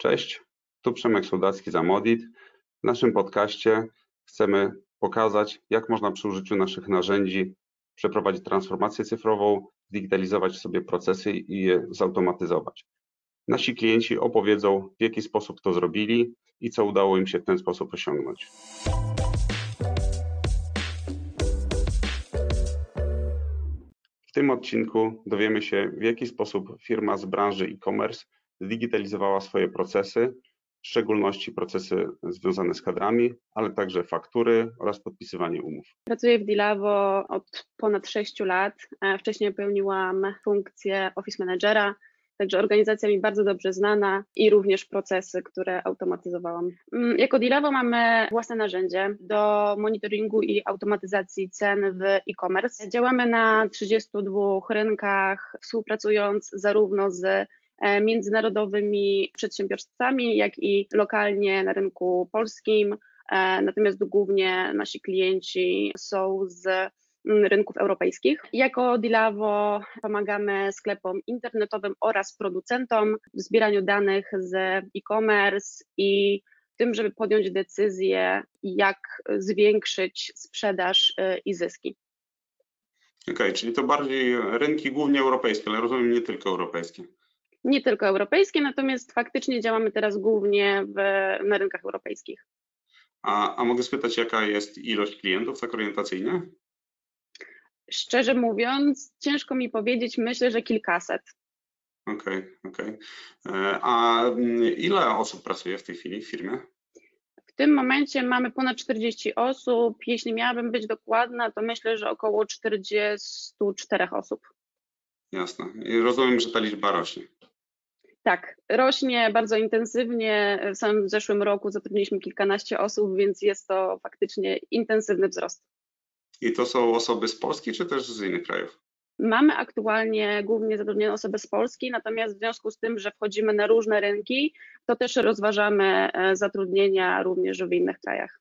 Cześć, tu Przemek Sołdacki z Amodit. W naszym podcaście chcemy pokazać, jak można przy użyciu naszych narzędzi przeprowadzić transformację cyfrową, zdigitalizować sobie procesy i je zautomatyzować. Nasi klienci opowiedzą, w jaki sposób to zrobili i co udało im się w ten sposób osiągnąć. W tym odcinku dowiemy się, w jaki sposób firma z branży e-commerce zdigitalizowała swoje procesy, w szczególności procesy związane z kadrami, ale także faktury oraz podpisywanie umów. Pracuję w Dilavo od ponad 6 lat. E, wcześniej pełniłam funkcję office managera, Także organizacja mi bardzo dobrze znana i również procesy, które automatyzowałam. Mm, jako Dilavo mamy własne narzędzie do monitoringu i automatyzacji cen w e-commerce. Działamy na 32 rynkach, współpracując zarówno z międzynarodowymi przedsiębiorstwami, jak i lokalnie na rynku polskim. E, natomiast głównie nasi klienci są z mm, rynków europejskich. Jako Dilavo pomagamy sklepom internetowym oraz producentom w zbieraniu danych z e-commerce i tym, żeby podjąć decyzję, jak zwiększyć sprzedaż e, i zyski. Okej, okay, czyli to bardziej rynki głównie europejskie, ale rozumiem nie tylko europejskie nie tylko europejskie, natomiast faktycznie działamy teraz głównie w, na rynkach europejskich. A, a mogę spytać, jaka jest ilość klientów tak orientacyjnie? Szczerze mówiąc, ciężko mi powiedzieć, myślę, że kilkaset. Okej, okay, okej. Okay. E, a mm, ile osób pracuje w tej chwili w firmie? W tym momencie mamy ponad 40 osób. Jeśli miałabym być dokładna, to myślę, że około 44 osób. Jasne. I rozumiem, że ta liczba rośnie. Tak, rośnie bardzo intensywnie. W samym zeszłym roku zatrudniliśmy kilkanaście osób, więc jest to faktycznie intensywny wzrost. I to są osoby z Polski czy też z innych krajów? Mamy aktualnie głównie zatrudnione osoby z Polski, natomiast w związku z tym, że wchodzimy na różne rynki, to też rozważamy e, zatrudnienia również w innych krajach.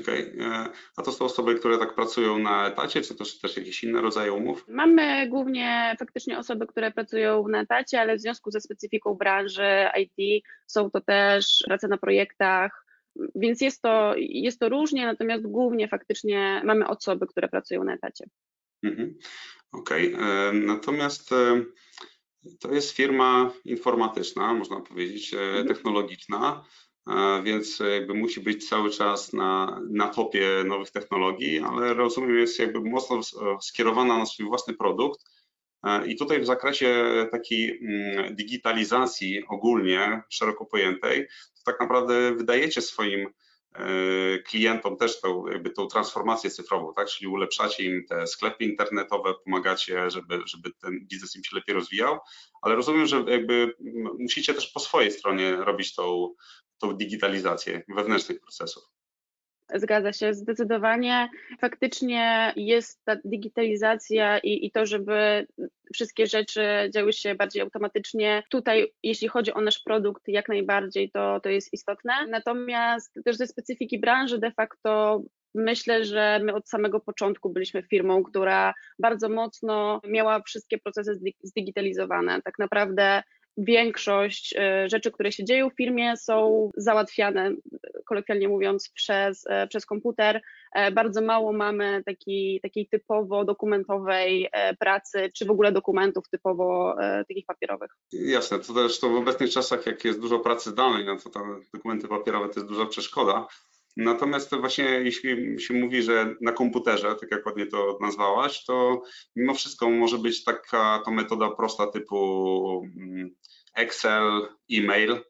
Okay. E, a to są osoby, które tak pracują na etacie, czy też, też jakieś inne rodzaje umów? Mamy głównie faktycznie osoby, które pracują na etacie, ale w związku ze specyfiką branży IT są to też prace na projektach, więc jest to, jest to różnie, natomiast głównie faktycznie mamy osoby, które pracują na etacie. Mhm. Okej, okay. E, natomiast e, to jest firma informatyczna, można powiedzieć, mhm. technologiczna więc jakby musi być cały czas na, na topie nowych technologii, ale rozumiem jest jakby mocno skierowana na swój własny produkt. I tutaj w zakresie takiej mm, digitalizacji ogólnie, szeroko pojętej, to tak naprawdę wydajecie swoim e, klientom też tą, jakby tą transformację cyfrową, tak? czyli ulepszacie im te sklepy internetowe, pomagacie, żeby, żeby ten biznes im się lepiej rozwijał, ale rozumiem, że jakby musicie też po swojej stronie robić tą, tą digitalizację wewnętrznych procesów. Zgadza się, zdecydowanie. Faktycznie jest ta digitalizacja i, i, to, żeby wszystkie rzeczy działy się bardziej automatycznie. Tutaj, jeśli chodzi o nasz produkt, jak najbardziej to, to jest istotne. Natomiast też ze specyfiki branży de facto myślę, że my od samego początku byliśmy firmą, która bardzo mocno miała wszystkie procesy zdigitalizowane. Tak naprawdę większość e, rzeczy, które się dzieją w firmie, są załatwiane, kolokwialnie mówiąc, przez, e, przez komputer. E, bardzo mało mamy taki, takiej typowo dokumentowej pracy, czy w ogóle dokumentów typowo takich papierowych. Jasne, to też to w obecnych czasach, jak jest dużo pracy zdalnej, no to te dokumenty papierowe to jest duża przeszkoda. Natomiast to właśnie jeśli się mówi, że na komputerze, tak jak ładnie to nazwałaś, to mimo wszystko może być taka to metoda prosta typu mm, Excel, e-mail.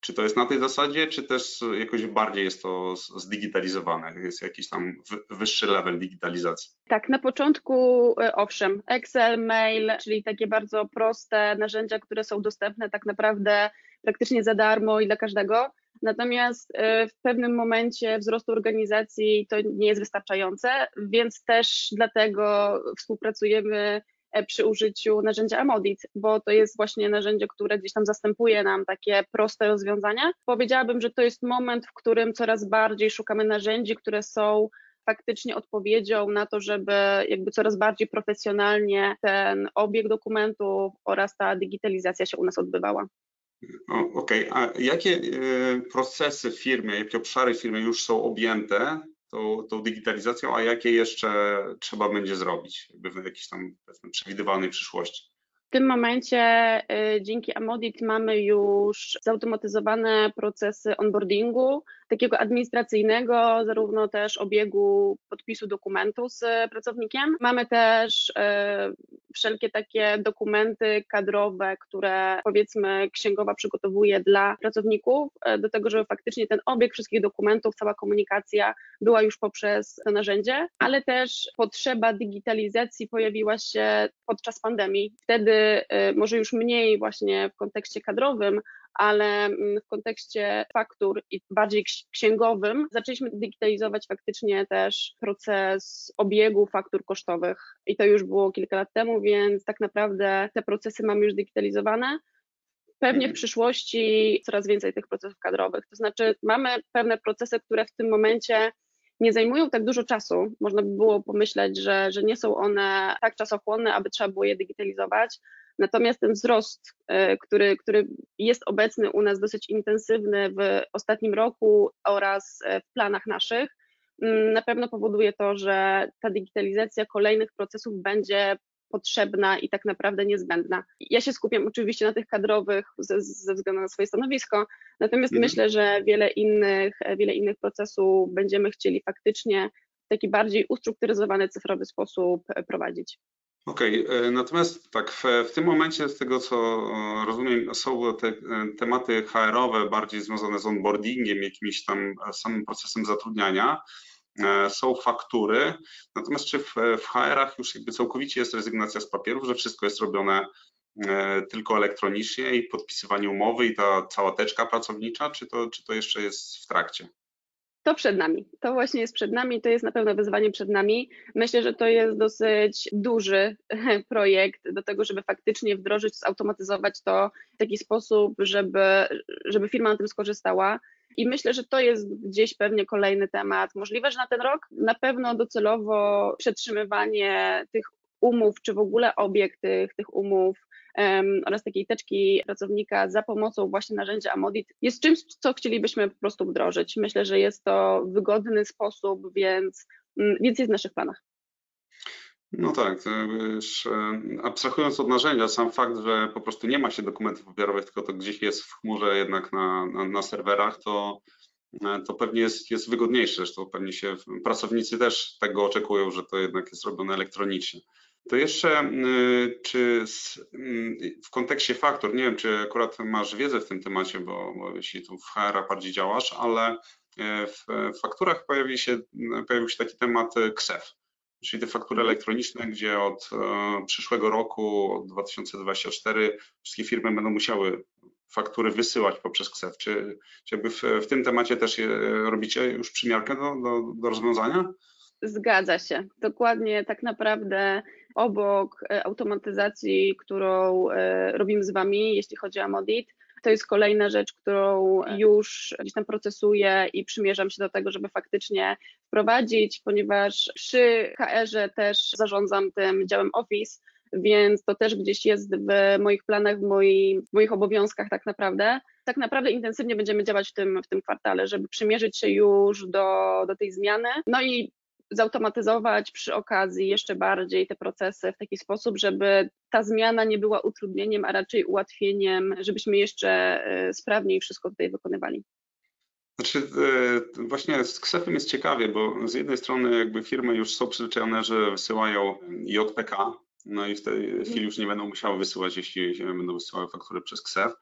Czy to jest na tej zasadzie, czy też jakoś bardziej jest to zdigitalizowane? Jest jakiś tam wyższy level digitalizacji? Tak, na początku e, owszem, Excel, mail, czyli takie bardzo proste narzędzia, które są dostępne tak naprawdę praktycznie za darmo i dla każdego. Natomiast e, w pewnym momencie wzrostu organizacji to nie jest wystarczające, więc też dlatego współpracujemy e, przy użyciu narzędzia Amodit, bo to jest właśnie narzędzie, które gdzieś tam zastępuje nam takie proste rozwiązania. Powiedziałabym, że to jest moment, w którym coraz bardziej szukamy narzędzi, które są faktycznie odpowiedzią na to, żeby jakby coraz bardziej profesjonalnie ten obieg dokumentów oraz ta digitalizacja się u nas odbywała. Okej, okay. a jakie procesy w firmie, jakie obszary w firmie już są objęte tą, tą digitalizacją, a jakie jeszcze trzeba będzie zrobić jakby w jakiejś tam przewidywalnej przyszłości? W tym momencie y, dzięki Amodit mamy już zautomatyzowane procesy onboardingu, takiego administracyjnego, zarówno też obiegu podpisu dokumentu z pracownikiem. Mamy też e, wszelkie takie dokumenty kadrowe, które powiedzmy księgowa przygotowuje dla pracowników, e, do tego, żeby faktycznie ten obieg wszystkich dokumentów, cała komunikacja była już poprzez to narzędzie, ale też potrzeba digitalizacji pojawiła się podczas pandemii. Wtedy e, może już mniej właśnie w kontekście kadrowym, ale mm, w kontekście faktur i bardziej księgowym zaczęliśmy digitalizować faktycznie też proces obiegu faktur kosztowych i to już było kilka lat temu, więc tak naprawdę te procesy mamy już digitalizowane. Pewnie w mhm. przyszłości coraz więcej tych procesów kadrowych, to znaczy mamy pewne procesy, które w tym momencie nie zajmują tak dużo czasu. Można by było pomyśleć, że, że nie są one tak czasochłonne, aby trzeba było je digitalizować, Natomiast ten wzrost, e, który, który jest obecny u nas dosyć intensywny w ostatnim roku oraz e, w planach naszych, mm, na pewno powoduje to, że ta digitalizacja kolejnych procesów będzie potrzebna i tak naprawdę niezbędna. Ja się skupiam oczywiście na tych kadrowych ze, ze względu na swoje stanowisko, natomiast mhm. myślę, że wiele innych, wiele innych procesów będziemy chcieli faktycznie w taki bardziej ustrukturyzowany, cyfrowy sposób prowadzić. Okej, okay. E, natomiast tak, w, w, tym momencie z tego co e, rozumiem są te e, tematy HR-owe bardziej związane z onboardingiem, jakimś tam samym procesem zatrudniania, są faktury, natomiast czy w, w HR-ach już jakby całkowicie jest rezygnacja z papierów, że wszystko jest robione tylko elektronicznie i podpisywanie umowy i ta cała teczka pracownicza, czy to, czy to jeszcze jest w trakcie? To przed nami. To właśnie jest przed nami, to jest na pewno wyzwanie przed nami. Myślę, że to jest dosyć duży projekt do tego, żeby faktycznie wdrożyć, zautomatyzować to w taki sposób, żeby, żeby firma na tym skorzystała. I myślę, że to jest gdzieś pewnie kolejny temat. Możliwe, że na ten rok na pewno docelowo przetrzymywanie tych umów, czy w ogóle obiekt tych, tych umów oraz takiej teczki pracownika za pomocą właśnie narzędzia Amodit jest czymś, co chcielibyśmy po prostu wdrożyć. Myślę, że jest to wygodny sposób, więc, mm, więc jest w naszych planach. No tak, wiesz, abstrahując od narzędzia, sam fakt, że po prostu nie ma się dokumentów papierowych, tylko to gdzieś jest w chmurze jednak na, na, na serwerach, to, to pewnie jest, jest wygodniejsze. Zresztą pewnie się pracownicy też tego oczekują, że to jednak jest robione elektronicznie. To jeszcze, y, czy y, w kontekście faktur, nie wiem, czy akurat masz wiedzę w tym temacie, bo, bo jeśli tu w HR bardziej działasz, ale e, w fakturach pojawi się, pojawił się taki temat KSEF, czyli te faktury mhm. elektroniczne, gdzie od przyszłego roku, od 2024, wszystkie firmy będą musiały faktury wysyłać poprzez KSEF. Czy, czy jakby w, w tym temacie też robicie już przymiarkę do, do, do rozwiązania? Zgadza się. Dokładnie tak naprawdę obok e, automatyzacji, którą e, robimy z Wami, jeśli chodzi o Modit, to jest kolejna rzecz, którą już gdzieś tam procesuję i przymierzam się do tego, żeby faktycznie wprowadzić, ponieważ przy HR-ze też zarządzam tym działem Office, więc to też gdzieś jest w moich planach, w, moi, w moich obowiązkach tak naprawdę. Tak naprawdę intensywnie będziemy działać w tym, w tym kwartale, żeby przymierzyć się już do, do tej zmiany. No i zautomatyzować przy okazji jeszcze bardziej te procesy w taki sposób, żeby ta zmiana nie była utrudnieniem, a raczej ułatwieniem, żebyśmy jeszcze e, sprawniej wszystko tutaj wykonywali. Znaczy, e, właśnie z Ksefem jest ciekawie, bo z jednej strony jakby firmy już są przyzwyczajone, że wysyłają JPK, no i w tej mhm. chwili już nie będą musiały wysyłać, jeśli będą wysyłały faktury przez KSEF.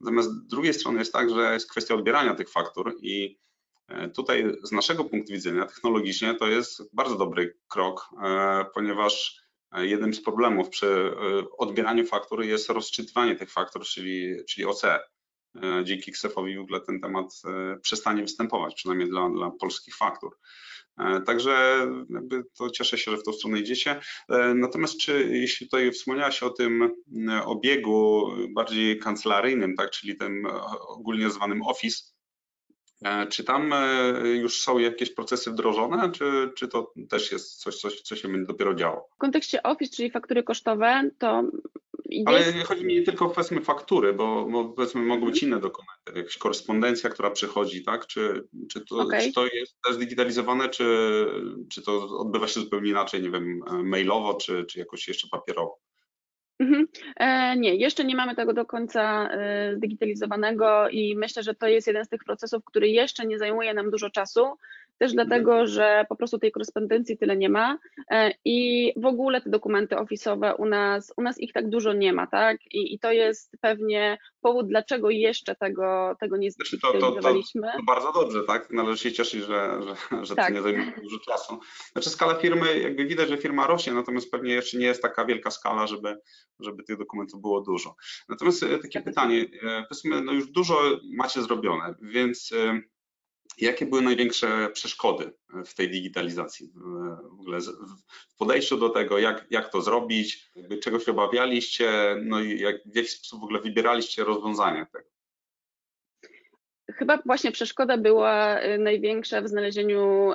Natomiast z drugiej strony jest tak, że jest kwestia odbierania tych faktur i tutaj z naszego punktu widzenia technologicznie to jest bardzo dobry krok, e, ponieważ jednym z problemów przy e, odbieraniu faktur jest rozczytywanie tych faktur, czyli, czyli OC. Dzięki KSEF-owi w ogóle ten temat przestanie występować, przynajmniej dla, dla polskich faktur. Także to cieszę się, że w tą stronę idziecie. Natomiast czy jeśli tutaj wspomniałaś o tym obiegu bardziej kancelaryjnym, tak, czyli tym ogólnie zwanym Office, E, czy tam e, już są jakieś procesy wdrożone, czy, czy to też jest coś, coś, co się będzie dopiero działo? W kontekście Office, czyli faktury kosztowe, to Ale jest, chodzi mi nie tylko o powiedzmy faktury, bo, bo powiedzmy mogą być inne dokumenty, jakaś korespondencja, która przychodzi, tak? Czy, czy, to, Okej. czy to jest też digitalizowane, czy, czy to odbywa się zupełnie inaczej, nie wiem, mailowo, czy, czy jakoś jeszcze papierowo? Mhm. E, Nie, jeszcze nie mamy tego do końca e, zdigitalizowanego i myślę, że to jest jeden z tych procesów, który jeszcze nie zajmuje nam dużo czasu, też dlatego, że po prostu tej korespondencji tyle nie ma e, i w ogóle te dokumenty ofisowe u nas, u nas ich tak dużo nie ma, tak? I, i to jest pewnie powód, dlaczego jeszcze tego, tego nie Znaczy to- to- to-. To bardzo dobrze, tak? Należy się cieszyć, że, że, że Tak. to nie zajmuje dużo czasu. Znaczy skala firmy, jakby widać, że firma rośnie, natomiast pewnie jeszcze nie jest taka wielka skala, żeby, żeby tych dokumentów było dużo. Natomiast e, takie Tak. pytanie, e, powiedzmy, no już dużo macie zrobione, więc e, jakie były największe przeszkody w tej digitalizacji? W w ogóle w podejściu do tego, jak, jak to zrobić, czego się obawialiście, no i jak, w jaki sposób w ogóle wybieraliście rozwiązania tego? Chyba właśnie przeszkoda była y, największa w znalezieniu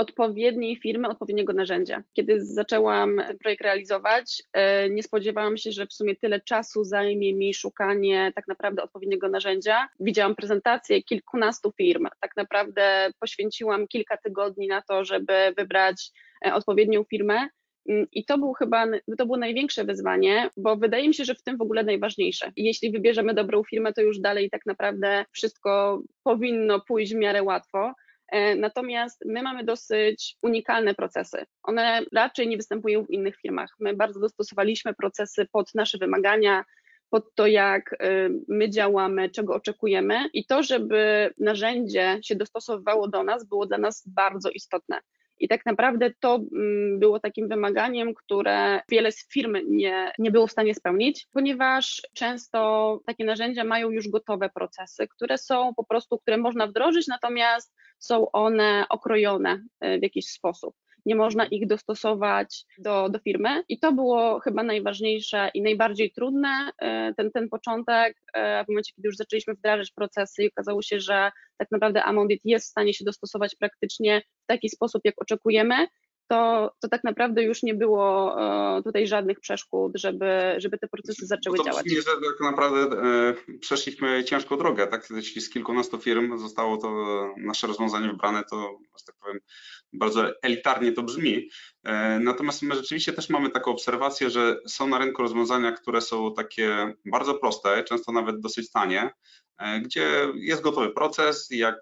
odpowiedniej firmy, odpowiedniego narzędzia. Kiedy zaczęłam projekt realizować, e, nie spodziewałam się, że w sumie tyle czasu zajmie mi szukanie tak naprawdę odpowiedniego narzędzia. Widziałam prezentacje kilkunastu firm. Tak naprawdę poświęciłam kilka tygodni na to, żeby wybrać e, odpowiednią firmę. Mm, I to był chyba, to było największe wyzwanie, bo wydaje mi się, że w tym w ogóle najważniejsze. Jeśli wybierzemy dobrą firmę, to już dalej tak naprawdę wszystko powinno pójść w miarę łatwo. E, Natomiast my mamy dosyć unikalne procesy. One raczej nie występują w innych firmach. My bardzo dostosowaliśmy procesy pod nasze wymagania, pod to, jak y, my działamy, czego oczekujemy, i to, żeby narzędzie się dostosowywało do nas, było dla nas bardzo istotne. I tak naprawdę to mm, było takim wymaganiem, które wiele z firm nie, nie było w stanie spełnić, ponieważ często takie narzędzia mają już gotowe procesy, które są po prostu, które można wdrożyć, natomiast są one okrojone y, w jakiś sposób. Nie można ich dostosować do, do firmy. I to było chyba najważniejsze i najbardziej trudne, y, ten, ten początek, y, w momencie, kiedy już zaczęliśmy wdrażać procesy i okazało się, że tak naprawdę Amondit jest w stanie się dostosować praktycznie w taki sposób, jak oczekujemy, to, to tak naprawdę już nie było e, tutaj żadnych przeszkód, żeby, żeby te procesy zaczęły Bo to działać. brzmi, że tak naprawdę e, przeszliśmy ciężką drogę, tak? Jeśli z kilkunastu firm zostało to nasze rozwiązanie wybrane, to, że tak powiem, bardzo elitarnie to brzmi. E, natomiast my rzeczywiście też mamy taką obserwację, że są na rynku rozwiązania, które są takie bardzo proste, często nawet dosyć tanie, e, gdzie jest gotowy proces jak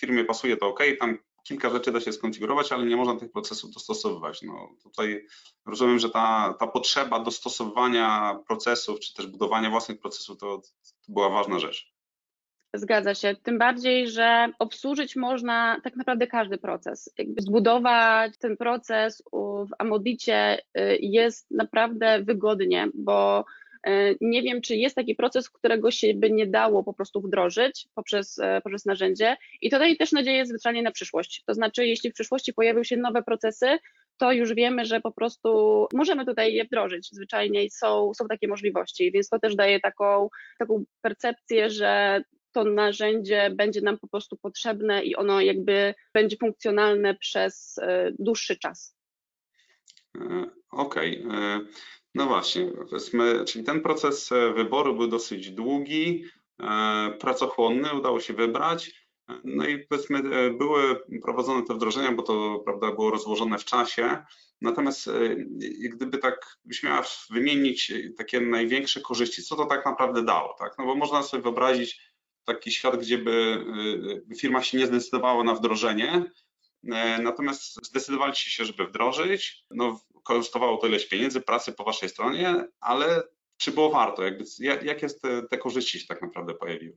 firmie pasuje, to ok, tam kilka rzeczy da się skonfigurować, ale nie można tych procesów dostosowywać. No, tutaj rozumiem, że ta, ta potrzeba dostosowywania procesów, czy też budowania własnych procesów, to, to była ważna rzecz. Zgadza się. Tym bardziej, że obsłużyć można tak naprawdę każdy proces. Jakby zbudować ten proces w Amodicie y, jest naprawdę wygodnie, bo nie wiem, czy jest taki proces, którego się by nie dało po prostu wdrożyć poprzez, e, poprzez narzędzie. I to daje też nadzieję zwyczajnie na przyszłość. To znaczy, jeśli w przyszłości pojawią się nowe procesy, to już wiemy, że po prostu możemy tutaj je wdrożyć zwyczajnie są, są takie możliwości, więc to też daje taką, taką percepcję, że to narzędzie będzie nam po prostu potrzebne i ono jakby będzie funkcjonalne przez e, dłuższy czas. E, Okej, e, no właśnie, powiedzmy, czyli ten proces e, wyboru był dosyć długi, e, pracochłonny, udało się wybrać. No i powiedzmy, e, były prowadzone te wdrożenia, bo to prawda, było rozłożone w czasie. Natomiast gdyby tak byś miała wymienić takie największe korzyści, co to tak naprawdę dało, tak? No bo można sobie wyobrazić taki świat, gdzie by firma się nie zdecydowała na wdrożenie, Natomiast zdecydowaliście się, żeby wdrożyć. No, kosztowało to ileś pieniędzy, pracy po waszej stronie, ale czy było warto? Jakby, jak- jakie te, te korzyści się tak naprawdę pojawiły?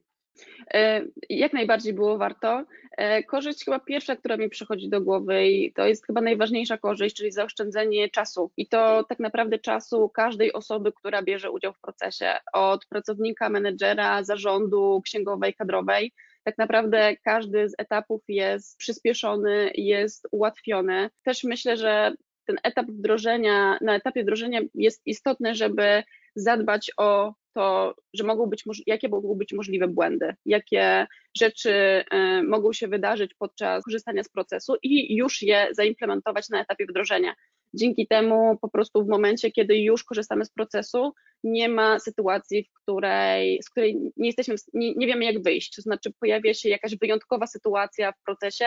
E, Jak najbardziej było warto. E, Korzyść chyba pierwsza, która mi przychodzi do głowy i to jest chyba najważniejsza korzyść, czyli zaoszczędzenie czasu. I to tak naprawdę czasu każdej osoby, która bierze udział w procesie, od pracownika, menedżera, zarządu, księgowej, kadrowej. Tak naprawdę każdy z etapów jest przyspieszony, jest ułatwiony. Też myślę, że ten etap wdrożenia, na etapie wdrożenia jest istotne, żeby zadbać o to, że mogą być, jakie mogą być możliwe błędy, jakie rzeczy e, mogą się wydarzyć podczas korzystania z procesu i już je zaimplementować na etapie wdrożenia. Dzięki temu po prostu w momencie, kiedy już korzystamy z procesu, nie ma sytuacji, w której, z której nie jesteśmy, nie, nie wiemy jak wyjść. To znaczy pojawia się jakaś wyjątkowa sytuacja w procesie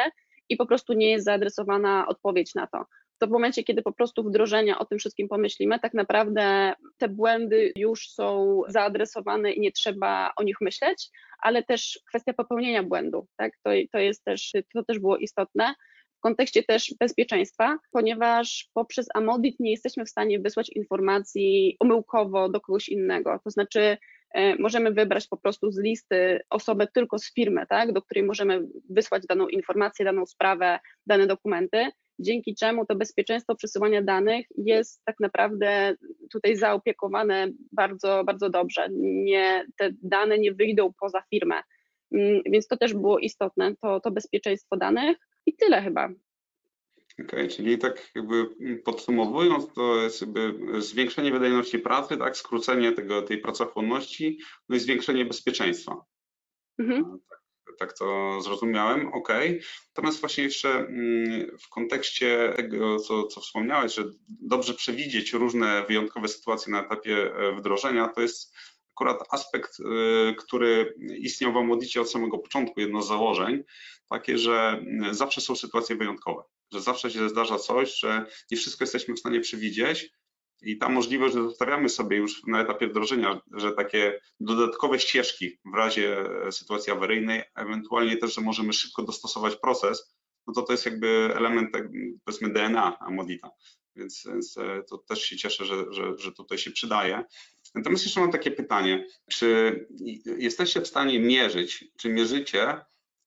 i po prostu nie jest zaadresowana odpowiedź na to to w momencie, kiedy po prostu wdrożenia o tym wszystkim pomyślimy, tak naprawdę te błędy już są zaadresowane i nie trzeba o nich myśleć, ale też kwestia popełnienia błędu, tak? To, to jest też, to też było istotne w kontekście też bezpieczeństwa, ponieważ poprzez Amodit nie jesteśmy w stanie wysłać informacji omyłkowo do kogoś innego. To znaczy, e, możemy wybrać po prostu z listy osobę tylko z firmy, tak, do której możemy wysłać daną informację, daną sprawę, dane dokumenty dzięki czemu to bezpieczeństwo przesyłania danych jest tak naprawdę tutaj zaopiekowane bardzo, bardzo dobrze. Nie, te dane nie wyjdą poza firmę, mm, więc to też było istotne, to, to bezpieczeństwo danych i tyle chyba. Okej, okay, czyli tak jakby podsumowując, to jest jakby zwiększenie wydajności pracy, tak, skrócenie tego, tej pracochłonności, no i zwiększenie bezpieczeństwa. Mhm. Tak tak to zrozumiałem, ok. Natomiast właśnie jeszcze mm, w kontekście tego, co, co wspomniałeś, że dobrze przewidzieć różne wyjątkowe sytuacje na etapie e, wdrożenia, to jest akurat aspekt, e, który istniał w Amodicie od samego początku, jedno z założeń, takie, że mm, zawsze są sytuacje wyjątkowe, że zawsze się zdarza coś, że nie wszystko jesteśmy w stanie przewidzieć, i ta możliwość, że zostawiamy sobie już na etapie wdrożenia, że takie dodatkowe ścieżki w razie e, sytuacji awaryjnej, ewentualnie też, że możemy szybko dostosować proces, no to to jest jakby element, tak, powiedzmy, DNA Amodita. Więc, więc e, to też się cieszę, że, że, że tutaj się przydaje. Natomiast jeszcze mam takie pytanie, czy jesteście w stanie mierzyć, czy mierzycie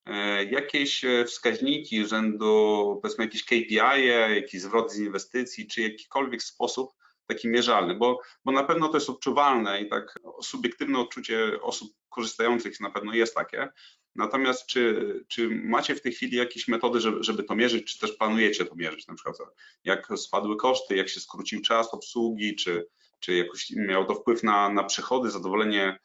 e, jakieś wskaźniki rzędu, powiedzmy jakieś KPI, jakiś zwrot z inwestycji, czy jakikolwiek sposób taki mierzalny, bo, bo na pewno to jest odczuwalne i tak subiektywne odczucie osób korzystających na pewno jest takie. Natomiast czy, czy macie w tej chwili jakieś metody, żeby, żeby to mierzyć, czy też planujecie to mierzyć? Na przykład jak spadły koszty, jak się skrócił czas obsługi, czy, czy jakoś miał to wpływ na, na przychody, zadowolenie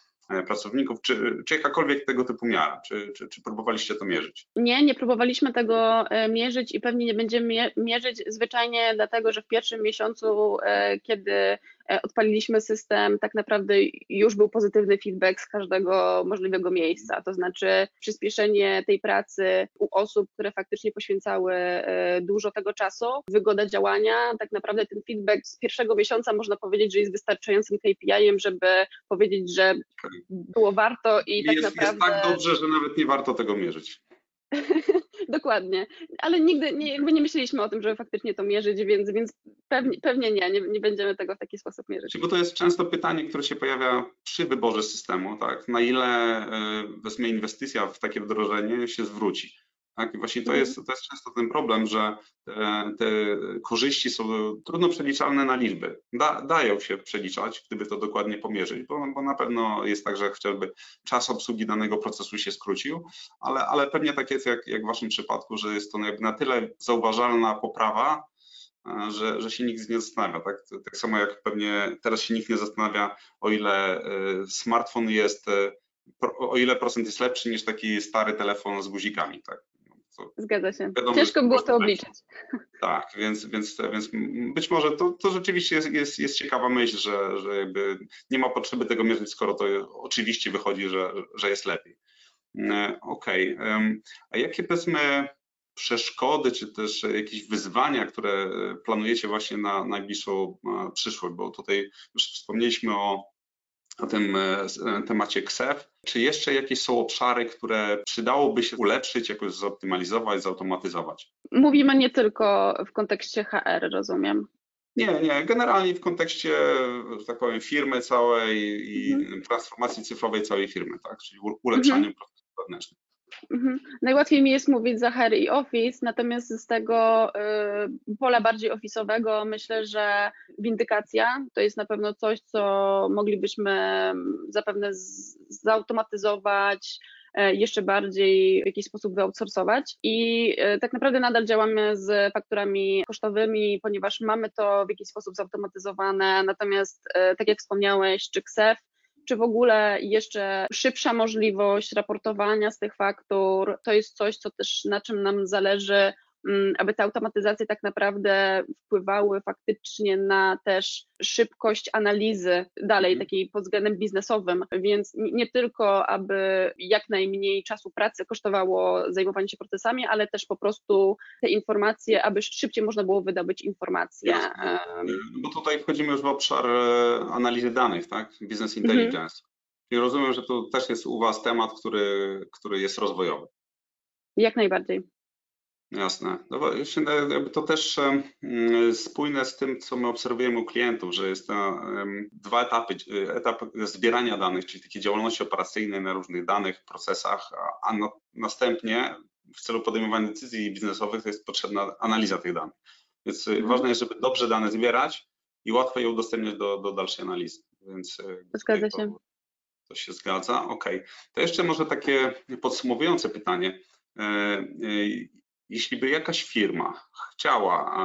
pracowników, czy, czy jakakolwiek tego typu miara? Czy, czy, czy, próbowaliście to mierzyć? Nie, nie próbowaliśmy tego e, mierzyć i pewnie nie będziemy mierzyć zwyczajnie dlatego, że w pierwszym miesiącu, e, kiedy E, odpaliliśmy system, tak naprawdę już był pozytywny feedback z każdego możliwego miejsca, to znaczy przyspieszenie tej pracy u osób, które faktycznie poświęcały e, dużo tego czasu, wygoda działania, tak naprawdę ten feedback z pierwszego miesiąca można powiedzieć, że jest wystarczającym KPI-em, żeby powiedzieć, że było warto i tak jest, naprawdę... Jest tak dobrze, że nawet nie warto tego mierzyć. Dokładnie, ale nigdy nie, jakby nie myśleliśmy o tym, żeby faktycznie to mierzyć, więc, więc pewnie, pewnie nie, nie, nie będziemy tego w taki sposób mierzyć. Bo to jest często pytanie, które się pojawia przy wyborze systemu, tak? Na ile wezmę inwestycja w takie wdrożenie się zwróci. Tak? I właśnie to mhm. jest, to jest często ten problem, że te, te korzyści są trudno przeliczalne na liczby. Da, dają się przeliczać, gdyby to dokładnie pomierzyć, bo, bo na pewno jest tak, że chociażby czas obsługi danego procesu się skrócił, ale, ale pewnie tak jest jak, jak w Waszym przypadku, że jest to na tyle zauważalna poprawa, e, że, że się nikt nie zastanawia. Tak? tak samo jak pewnie teraz się nikt nie zastanawia, o ile e, smartfon jest, e, o ile procent jest lepszy niż taki stary telefon z guzikami. Tak? To Zgadza się. Wiadomo, Ciężko było to obliczyć. Tak, więc, więc, więc być może to, to rzeczywiście jest, jest, jest ciekawa myśl, że, że jakby nie ma potrzeby tego mierzyć, skoro to oczywiście wychodzi, że, że jest lepiej. E, okej. Okay. A jakie powiedzmy przeszkody, czy też jakieś wyzwania, które planujecie właśnie na najbliższą e, przyszłość, bo tutaj już wspomnieliśmy o o tym e, e, temacie KSEF. Czy jeszcze jakieś są obszary, które przydałoby się ulepszyć, jakoś zoptymalizować, zautomatyzować? Mówimy nie tylko w kontekście HR, rozumiem. Nie, nie, generalnie w kontekście, że tak powiem, firmy całej i mhm. transformacji cyfrowej całej firmy, tak? Czyli ulepszaniu mhm. procesów wewnętrznych. Mhm. Najłatwiej mi jest mówić za HR i Office, natomiast z tego y, pola bardziej ofisowego myślę, że windykacja to jest na pewno coś, co moglibyśmy zapewne z, zautomatyzować, y, jeszcze bardziej w jakiś sposób wyoutsourcować i y, tak naprawdę nadal działamy z fakturami kosztowymi, ponieważ mamy to w jakiś sposób zautomatyzowane, natomiast y, tak jak wspomniałeś, czy KSEF, czy w ogóle jeszcze szybsza możliwość raportowania z tych faktur. To jest coś, co też na czym nam zależy aby te automatyzacje tak naprawdę wpływały faktycznie na też szybkość analizy dalej, Mhm. takiej pod względem biznesowym, więc nie tylko, aby jak najmniej czasu pracy kosztowało zajmowanie się procesami, ale też po prostu te informacje, aby szybciej można było wydobyć informacje. Jasne. No Bo tutaj wchodzimy już w obszar e, analizy danych, tak? Business Mhm. intelligence. I rozumiem, że to też jest u Was temat, który, który jest rozwojowy. Jak najbardziej. Jasne. No jakby to też mm, spójne z tym, co my obserwujemy u klientów, że jest to dwa etapy. e, Etap zbierania danych, czyli takiej działalności operacyjnej na różnych danych, procesach, a, na, następnie w celu podejmowania decyzji biznesowych jest potrzebna analiza tych danych. Więc e, Mhm. ważne jest, żeby dobrze dane zbierać i łatwo je udostępniać do, do dalszej analizy. Więc e, Zgadza się. To, to się zgadza. Okej. To jeszcze może takie podsumowujące pytanie. Jeśli by jakaś firma chciała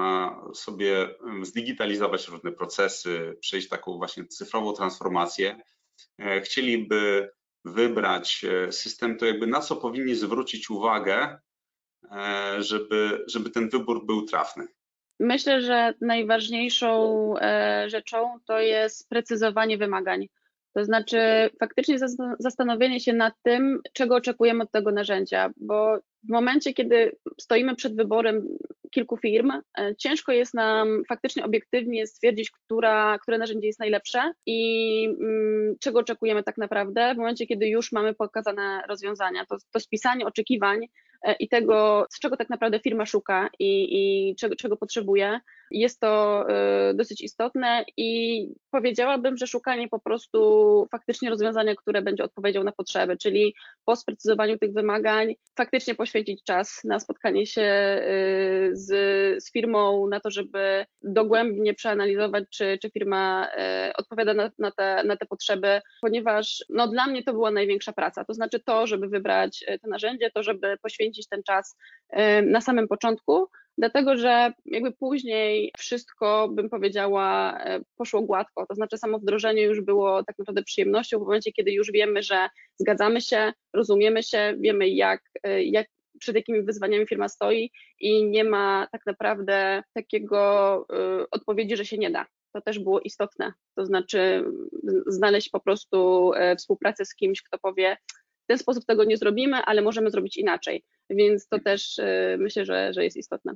sobie zdigitalizować różne procesy, przejść taką właśnie cyfrową transformację, e, chcieliby wybrać e, system, to jakby na co powinni zwrócić uwagę, e, żeby, żeby ten wybór był trafny? Myślę, że najważniejszą rzeczą to jest precyzowanie wymagań. To znaczy faktycznie zas- zastanowienie się nad tym, czego oczekujemy od tego narzędzia, bo w momencie, kiedy stoimy przed wyborem kilku firm, e, ciężko jest nam faktycznie obiektywnie stwierdzić, która, które narzędzie jest najlepsze i mm, czego oczekujemy tak naprawdę w momencie, kiedy już mamy pokazane rozwiązania. To, to spisanie oczekiwań e, i tego, z czego tak naprawdę firma szuka i, i czego, czego potrzebuje, jest to e, dosyć istotne i powiedziałabym, że szukanie po prostu faktycznie rozwiązania, które będzie odpowiedzią na potrzeby, czyli po sprecyzowaniu tych wymagań faktycznie poświęcić czas na spotkanie się e, z, z firmą, na to, żeby dogłębnie przeanalizować, czy, czy firma e, odpowiada na, na, te, na te potrzeby, ponieważ no, dla mnie to była największa praca, to znaczy to, żeby wybrać to narzędzie, to, żeby poświęcić ten czas na samym początku, dlatego że jakby później wszystko, bym powiedziała, e, poszło gładko, to znaczy samo wdrożenie już było tak naprawdę przyjemnością w momencie, kiedy już wiemy, że zgadzamy się, rozumiemy się, wiemy jak, e, jak przed jakimi wyzwaniami firma stoi i nie ma tak naprawdę takiego y, odpowiedzi, że się nie da. To też było istotne. To znaczy znaleźć po prostu e, współpracę z kimś, kto powie, w ten sposób tego nie zrobimy, ale możemy zrobić inaczej. Więc to też y, myślę, że, że jest istotne.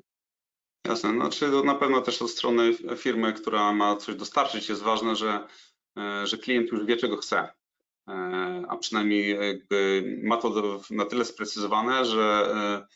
Jasne, znaczy to na pewno też od strony firmy, która ma coś dostarczyć, jest ważne, że, e, że klient już wie, czego chce. E, A przynajmniej jakby ma to na tyle sprecyzowane, że, e,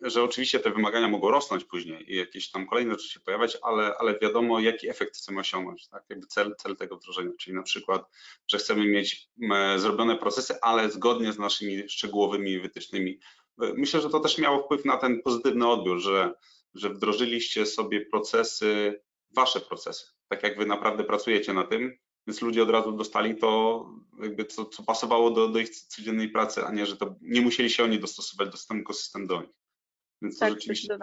że oczywiście te wymagania mogą rosnąć później i jakieś tam kolejne rzeczy się pojawiać, ale, ale wiadomo, jaki efekt chcemy osiągnąć, tak? Jakby cel, cel tego wdrożenia, czyli na przykład, że chcemy mieć m, zrobione procesy, ale zgodnie z naszymi szczegółowymi wytycznymi. E, Myślę, że to też miało wpływ na ten pozytywny odbiór, że że wdrożyliście sobie procesy, wasze procesy, tak jak wy naprawdę pracujecie na tym, więc ludzie od razu dostali to, jakby co, co pasowało do, do ich codziennej pracy, a nie, że to nie musieli się oni dostosować do systemu, system do nich. Więc to Tak, rzeczywiście.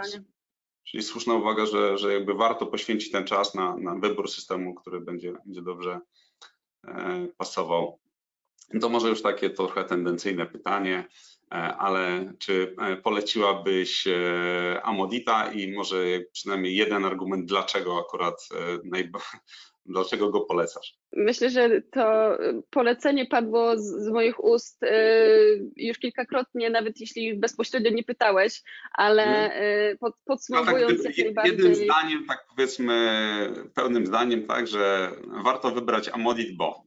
Czyli słuszna uwaga, że, że jakby warto poświęcić ten czas na, na wybór systemu, który będzie, będzie dobrze e, pasował. To może już takie trochę tendencyjne pytanie, e, ale czy e, poleciłabyś e, Amodita i może przynajmniej jeden argument, dlaczego akurat, e, najba- dlaczego go polecasz? Myślę, że to polecenie padło z, z moich ust y, już kilkakrotnie, nawet jeśli bezpośrednio nie pytałeś, ale y, pod, No tak, podsumowując jak je- najbardziej. jednym zdaniem, tak powiedzmy, pełnym zdaniem, tak, że warto wybrać Amodit, bo.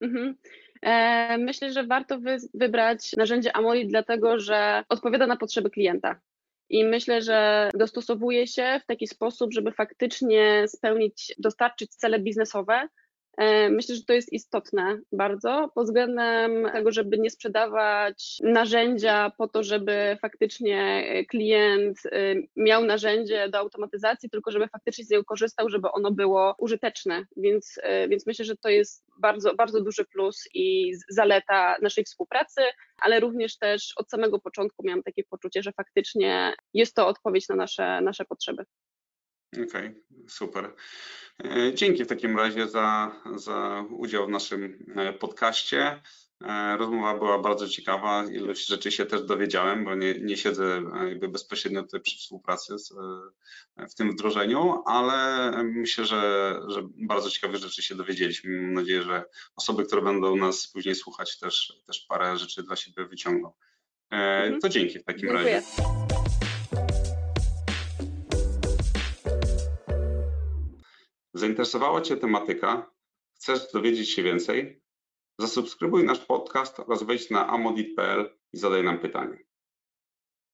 Mhm. E, Myślę, że warto wy, wybrać narzędzie Amoli, dlatego że odpowiada na potrzeby klienta. I myślę, że dostosowuje się w taki sposób, żeby faktycznie spełnić, dostarczyć cele biznesowe. E, Myślę, że to jest istotne bardzo pod względem tego, żeby nie sprzedawać narzędzia po to, żeby faktycznie klient e, miał narzędzie do automatyzacji, tylko żeby faktycznie z niego korzystał, żeby ono było użyteczne. Więc, e, więc myślę, że to jest bardzo, bardzo duży plus i zaleta naszej współpracy, ale również też od samego początku miałam takie poczucie, że faktycznie jest to odpowiedź na nasze, nasze potrzeby. Okej, super. E, Dzięki w takim razie za, za udział w naszym e, podcaście. E, Rozmowa była bardzo ciekawa, ilość rzeczy się też dowiedziałem, bo nie, nie siedzę jakby bezpośrednio tutaj przy współpracy z, w tym wdrożeniu, ale myślę, że, że bardzo ciekawe rzeczy się dowiedzieliśmy. Mam nadzieję, że osoby, które będą nas później słuchać, też, też parę rzeczy dla siebie wyciągną. Mhm. To dzięki w takim Dziękuję. razie. Zainteresowała Cię tematyka? Chcesz dowiedzieć się więcej? Zasubskrybuj nasz podcast oraz wejdź na amodit.pl i zadaj nam pytanie.